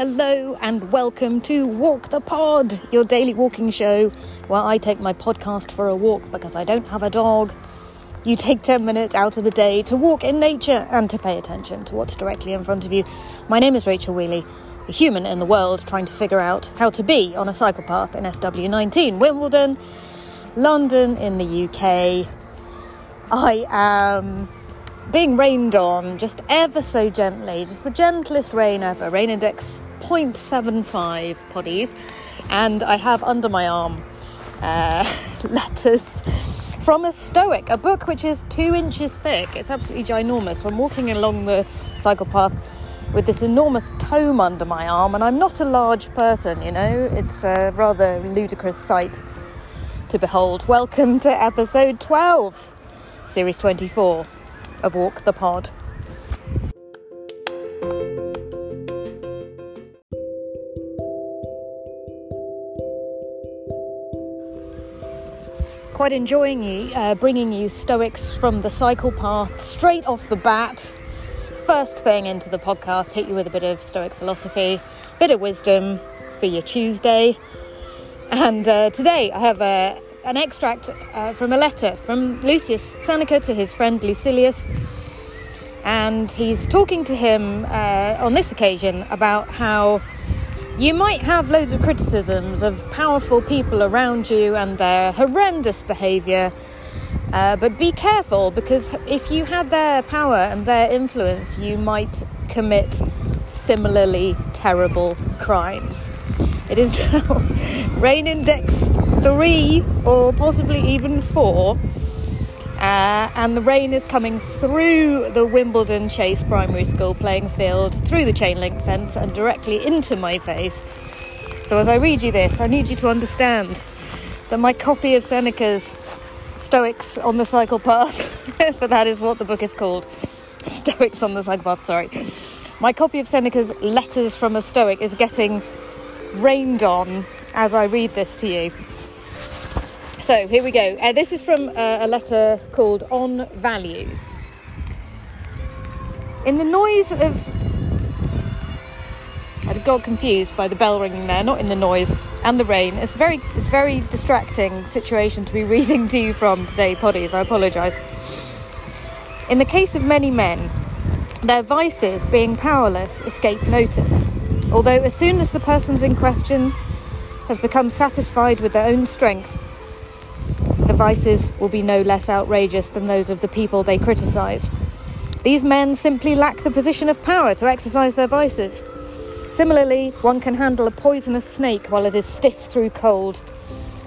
Hello and welcome to Walk the Pod, your daily walking show where I take my podcast for a walk because I don't have a dog. You take 10 minutes out of the day to walk in nature and to pay attention to what's directly in front of you. My name is Rachel Wheeley, a human in the world trying to figure out how to be on a cycle path in SW19, Wimbledon, London in the UK. I am being rained on just ever so gently, just the gentlest rain ever. Rain index 0.75 poddies, and I have under my arm uh, letters from a Stoic, a book which is two inches thick. It's absolutely ginormous. So I'm walking along the cycle path with this enormous tome under my arm, and I'm not a large person, you know, it's a rather ludicrous sight to behold. Welcome to episode 12, series 24 of Walk the Pod. Quite enjoying you, uh, bringing you Stoics from the cycle path straight off the bat. First thing into the podcast, hit you with a bit of Stoic philosophy, bit of wisdom for your Tuesday. And uh, today I have a, an extract uh, from a letter from Lucius Seneca to his friend Lucilius. And he's talking to him uh, on this occasion about how you might have loads of criticisms of powerful people around you and their horrendous behaviour, uh, but be careful because if you had their power and their influence, you might commit similarly terrible crimes. It is now rain index three or possibly even four uh, and the rain is coming through the Wimbledon Chase Primary School playing field, through the chain link fence, and directly into my face. So, as I read you this, I need you to understand that my copy of Seneca's Stoics on the Cycle Path, for that is what the book is called Stoics on the Cycle Path, sorry. My copy of Seneca's Letters from a Stoic is getting rained on as I read this to you. So here we go. Uh, this is from uh, a letter called On Values. In the noise of. I got confused by the bell ringing there, not in the noise and the rain. It's very, it's very distracting situation to be reading to you from today, Poddies. I apologise. In the case of many men, their vices, being powerless, escape notice. Although, as soon as the persons in question has become satisfied with their own strength, vices will be no less outrageous than those of the people they criticise. These men simply lack the position of power to exercise their vices. Similarly, one can handle a poisonous snake while it is stiff through cold.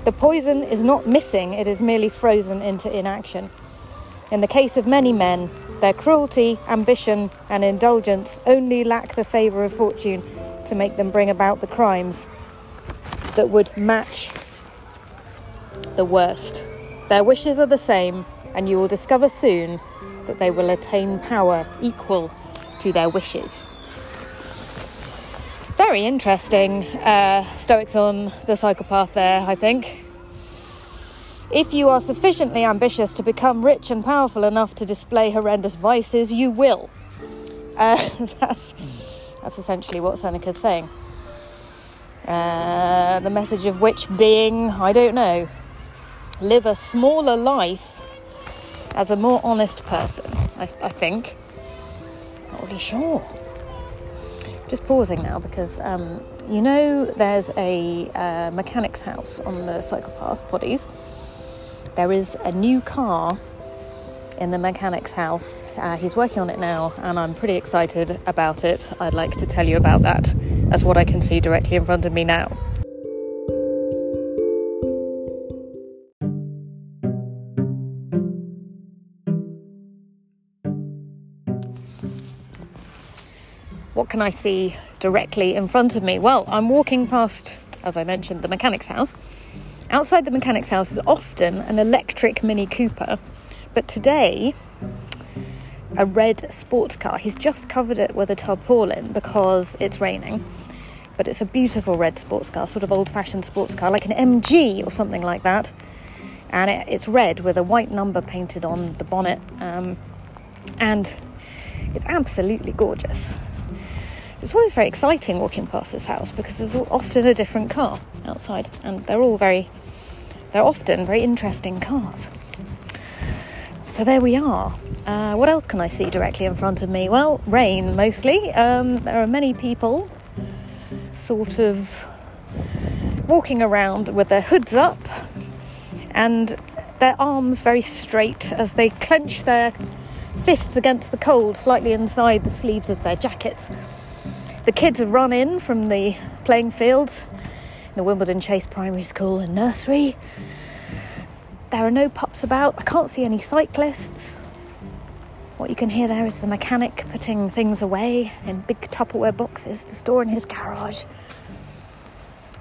The poison is not missing, it is merely frozen into inaction. In the case of many men, their cruelty, ambition, and indulgence only lack the favour of fortune to make them bring about the crimes that would match the worst. Their wishes are the same, and you will discover soon that they will attain power equal to their wishes. Very interesting uh, Stoics on the psychopath there, I think. If you are sufficiently ambitious to become rich and powerful enough to display horrendous vices, you will. Uh, that's, that's essentially what Seneca's saying. Uh, the message of which being, I don't know, live a smaller life as a more honest person, I, I think. Not really sure. Just pausing now because um, you know there's a uh, mechanic's house on the cyclepath Poddies. There is a new car in the mechanic's house. Uh, he's working on it now, and I'm pretty excited about it. I'd like to tell you about that as what I can see directly in front of me now. What can I see directly in front of me? Well, I'm walking past, as I mentioned, the mechanic's house. Outside the mechanic's house is often an electric Mini Cooper, but today, a red sports car. He's just covered it with a tarpaulin because it's raining, but it's a beautiful red sports car, sort of old fashioned sports car, like an MG or something like that. And it, it's red with a white number painted on the bonnet, um, and it's absolutely gorgeous. It's always very exciting walking past this house because there's often a different car outside, and they're all very, they're often very interesting cars. So there we are. Uh, what else can I see directly in front of me? Well, rain mostly. Um, there are many people sort of walking around with their hoods up and their arms very straight as they clench their fists against the cold slightly inside the sleeves of their jackets. The kids have run in from the playing fields in the Wimbledon Chase Primary School and Nursery. There are no pups about. I can't see any cyclists. What you can hear there is the mechanic putting things away in big Tupperware boxes to store in his garage.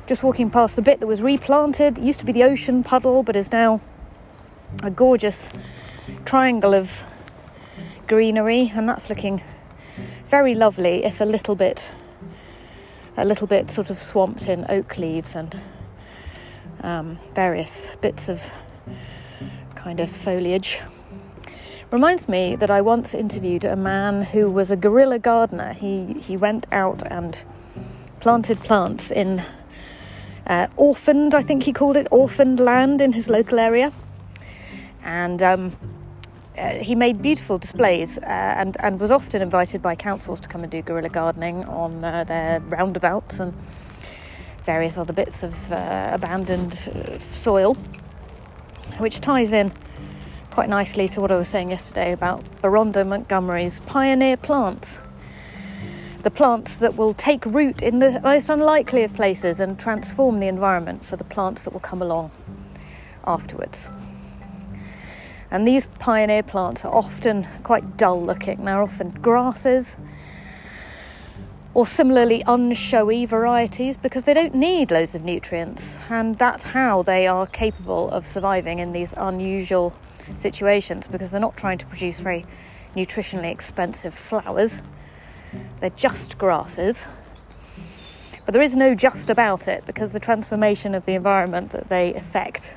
Just walking past the bit that was replanted. It used to be the ocean puddle, but is now a gorgeous triangle of greenery, and that's looking very lovely, if a little bit, a little bit sort of swamped in oak leaves and um, various bits of kind of foliage. Reminds me that I once interviewed a man who was a guerrilla gardener. He he went out and planted plants in uh, orphaned, I think he called it, orphaned land in his local area, and um, uh, he made beautiful displays uh, and and was often invited by councils to come and do guerrilla gardening on uh, their roundabouts and various other bits of uh, abandoned uh, soil, which ties in quite nicely to what I was saying yesterday about Beronda Montgomery's pioneer plants. The plants that will take root in the most unlikely of places and transform the environment for the plants that will come along afterwards. And these pioneer plants are often quite dull looking. They're often grasses or similarly unshowy varieties because they don't need loads of nutrients, and that's how they are capable of surviving in these unusual situations because they're not trying to produce very nutritionally expensive flowers, they're just grasses. But there is no just about it because the transformation of the environment that they affect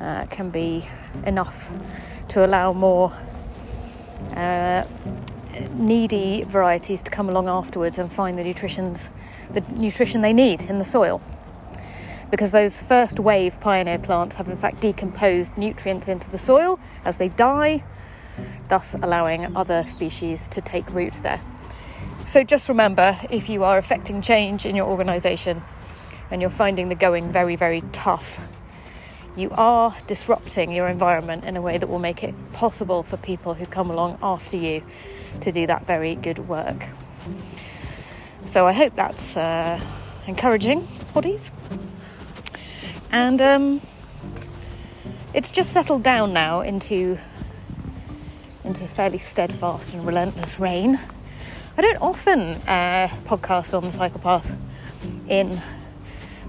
uh, can be enough to allow more uh, needy varieties to come along afterwards and find the nutritions the nutrition they need in the soil because those first wave pioneer plants have in fact decomposed nutrients into the soil as they die, thus allowing other species to take root there. So just remember if you are affecting change in your organisation and you're finding the going very, very tough, you are disrupting your environment in a way that will make it possible for people who come along after you to do that very good work. So I hope that's uh, encouraging, poddies and um, it's just settled down now into into fairly steadfast and relentless rain. I don't often uh, podcast on the cyclepath in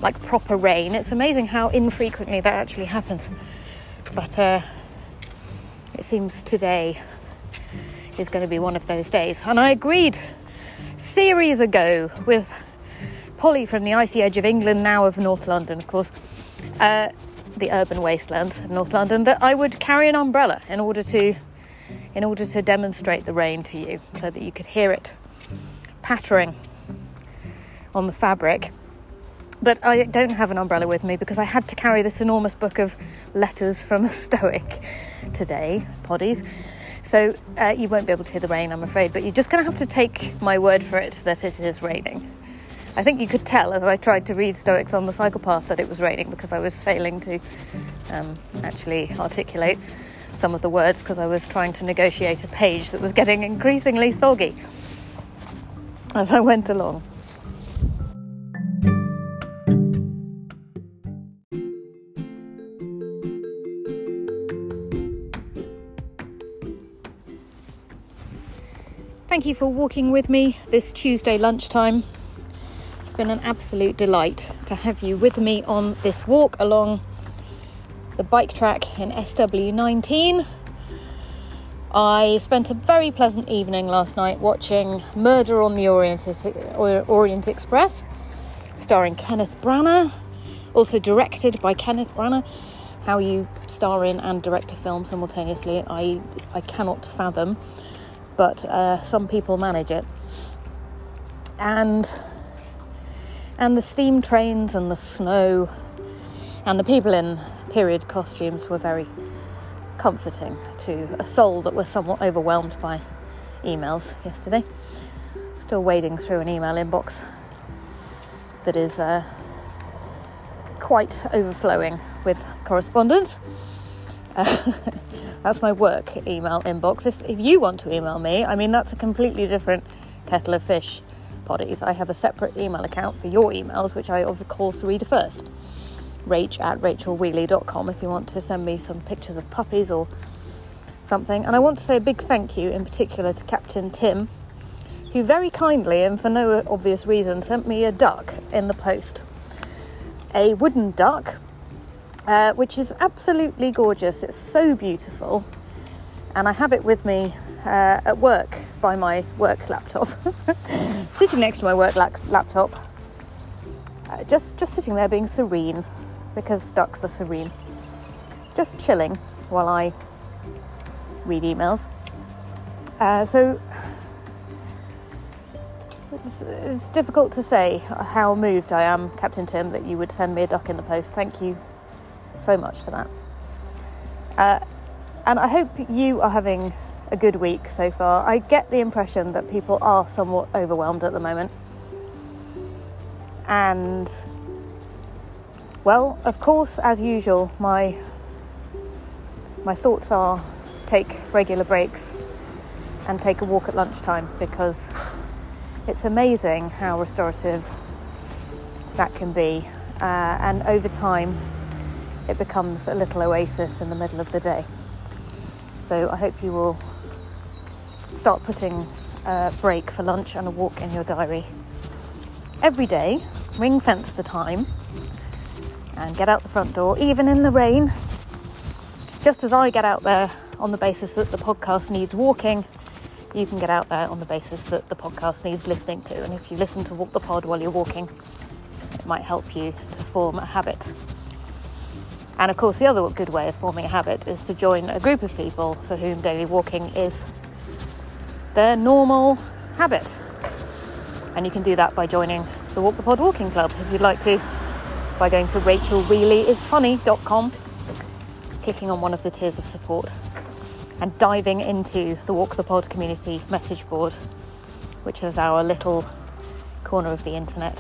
like proper rain. It's amazing how infrequently that actually happens. But uh, it seems today is going to be one of those days. And I agreed series ago with Polly from the icy edge of England, now of North London, of course, uh, the urban wastelands of North London, that I would carry an umbrella in order to in order to demonstrate the rain to you, so that you could hear it pattering on the fabric. But I don't have an umbrella with me because I had to carry this enormous book of letters from a Stoic today, poddies. So uh, you won't be able to hear the rain, I'm afraid, but you're just going to have to take my word for it that it is raining. I think you could tell as I tried to read Stoics on the cycle path that it was raining because I was failing to um, actually articulate some of the words because I was trying to negotiate a page that was getting increasingly soggy as I went along. Thank you for walking with me this Tuesday lunchtime. It's been an absolute delight to have you with me on this walk along the bike track in SW19. I spent a very pleasant evening last night watching Murder on the Orient, Orient Express, starring Kenneth Branagh, also directed by Kenneth Branagh. How you star in and direct a film simultaneously, I, I cannot fathom, but uh, some people manage it. and and the steam trains and the snow and the people in period costumes were very comforting to a soul that was somewhat overwhelmed by emails yesterday. Still wading through an email inbox that is uh, quite overflowing with correspondence. That's my work email inbox. If, if you want to email me, I mean, that's a completely different kettle of fish, poddies. I have a separate email account for your emails, which I, of course, read first. Rach at rachelwheeley.com if you want to send me some pictures of puppies or something. And I want to say a big thank you in particular to Captain Tim, who very kindly and for no obvious reason sent me a duck in the post. A wooden duck, uh, which is absolutely gorgeous. It's so beautiful. And I have it with me uh, at work by my work laptop, sitting next to my work la- laptop, uh, just just sitting there being serene, because ducks are serene, just chilling while I read emails. Uh, so it's, it's, difficult to say how moved I am, Captain Tim, that you would send me a duck in the post. Thank you so much for that. Uh, and I hope you are having a good week so far. I get the impression that people are somewhat overwhelmed at the moment. And, well, of course, as usual, my, my thoughts are take regular breaks and take a walk at lunchtime because it's amazing how restorative that can be. Uh, and over time, it becomes a little oasis in the middle of the day. So I hope you will start putting a break for lunch and a walk in your diary every day, ring fence the time, and get out the front door, even in the rain. Just as I get out there on the basis that the podcast needs walking, you can get out there on the basis that the podcast needs listening to. And if you listen to Walk the Pod while you're walking, it might help you to form a habit. And of course, the other good way of forming a habit is to join a group of people for whom daily walking is their normal habit. And you can do that by joining the Walk the Pod Walking Club if you'd like to, by going to rachelwheeleyisfunny.com, clicking on one of the tiers of support, and diving into the Walk the Pod community message board, which is our little corner of the internet,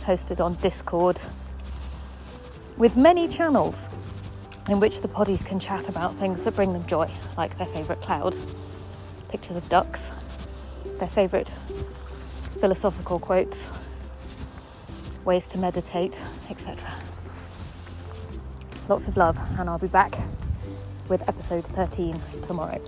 hosted on Discord, with many channels in which the poddies can chat about things that bring them joy, like their favourite clouds pictures of ducks, their favourite philosophical quotes, ways to meditate, etc. Lots of love, and I'll be back with episode 13 tomorrow.